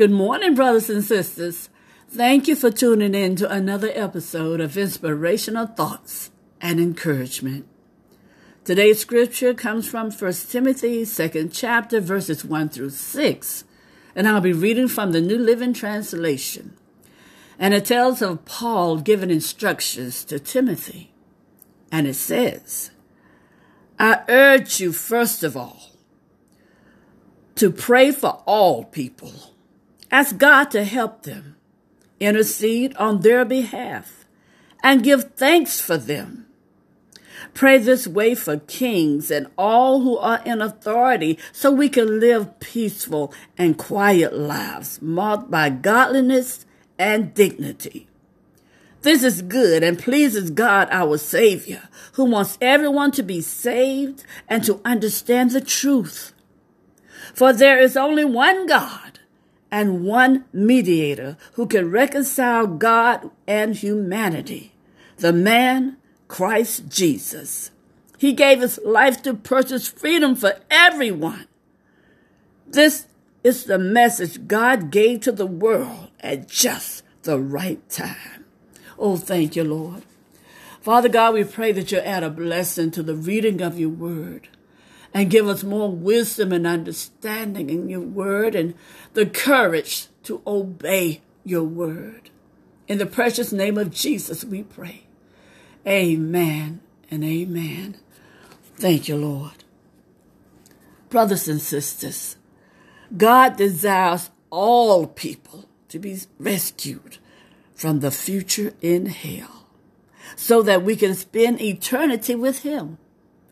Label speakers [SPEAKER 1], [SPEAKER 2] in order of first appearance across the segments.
[SPEAKER 1] Good morning, brothers and sisters. Thank you for tuning in to another episode of Inspirational Thoughts and Encouragement. Today's scripture comes from 1 Timothy, 2nd chapter, verses 1 through 6, and I'll be reading from the New Living Translation. And it tells of Paul giving instructions to Timothy. And it says, I urge you, first of all, to pray for all people. Ask God to help them, intercede on their behalf, and give thanks for them. Pray this way for kings and all who are in authority so we can live peaceful and quiet lives marked by godliness and dignity. This is good and pleases God our Savior, who wants everyone to be saved and to understand the truth. For there is only one God and one mediator who can reconcile God and humanity, the man Christ Jesus. He gave his life to purchase freedom for everyone. This is the message God gave to the world at just the right time. Oh, thank you, Lord. Father God, we pray that you add a blessing to the reading of your word and give us more wisdom and understanding in your word and the courage to obey your word. In the precious name of Jesus, we pray. Amen and amen. Thank you, Lord. Brothers and sisters, God desires all people to be rescued from the future in hell so that we can spend eternity with him.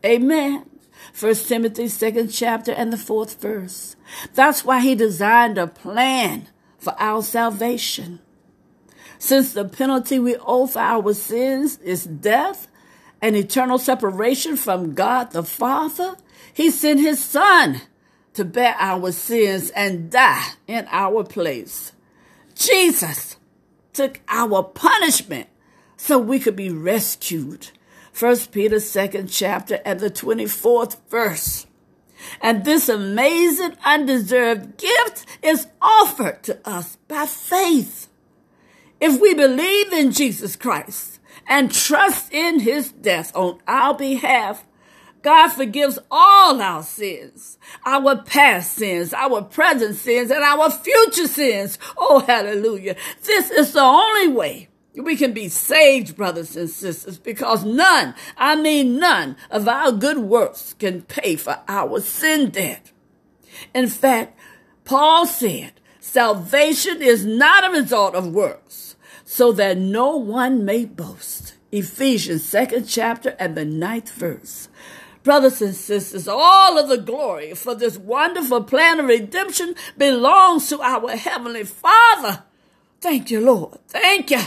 [SPEAKER 1] Amen. First Timothy second chapter and the fourth verse. That's why he designed a plan for our salvation. Since the penalty we owe for our sins is death and eternal separation from God the Father, he sent his son to bear our sins and die in our place. Jesus took our punishment so we could be rescued. First Peter second chapter and the 24th verse. And this amazing undeserved gift is offered to us by faith. If we believe in Jesus Christ and trust in his death on our behalf, God forgives all our sins, our past sins, our present sins, and our future sins. Oh, hallelujah. This is the only way we can be saved, brothers and sisters, because none, I mean none, of our good works can pay for our sin debt. In fact, Paul said, salvation is not a result of works, so that no one may boast. Ephesians second chapter and the ninth verse. Brothers and sisters, all of the glory for this wonderful plan of redemption belongs to our Heavenly Father. Thank you, Lord. Thank you.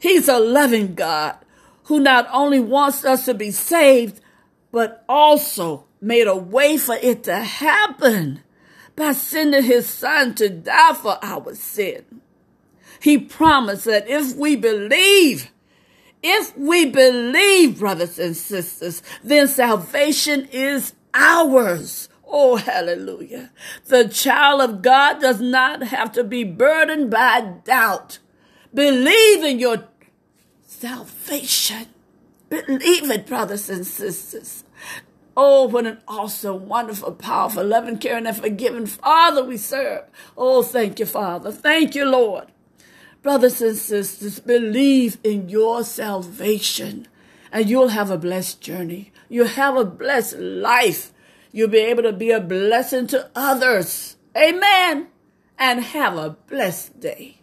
[SPEAKER 1] He's a loving God who not only wants us to be saved, but also made a way for it to happen by sending his son to die for our sin. He promised that if we believe, if we believe, brothers and sisters, then salvation is ours. Oh, hallelujah. The child of God does not have to be burdened by doubt. Believe in your salvation. Believe it, brothers and sisters. Oh, what an awesome, wonderful, powerful, loving, caring, and forgiving Father we serve. Oh, thank you, Father. Thank you, Lord. Brothers and sisters, believe in your salvation and you'll have a blessed journey. You'll have a blessed life. You'll be able to be a blessing to others. Amen. And have a blessed day.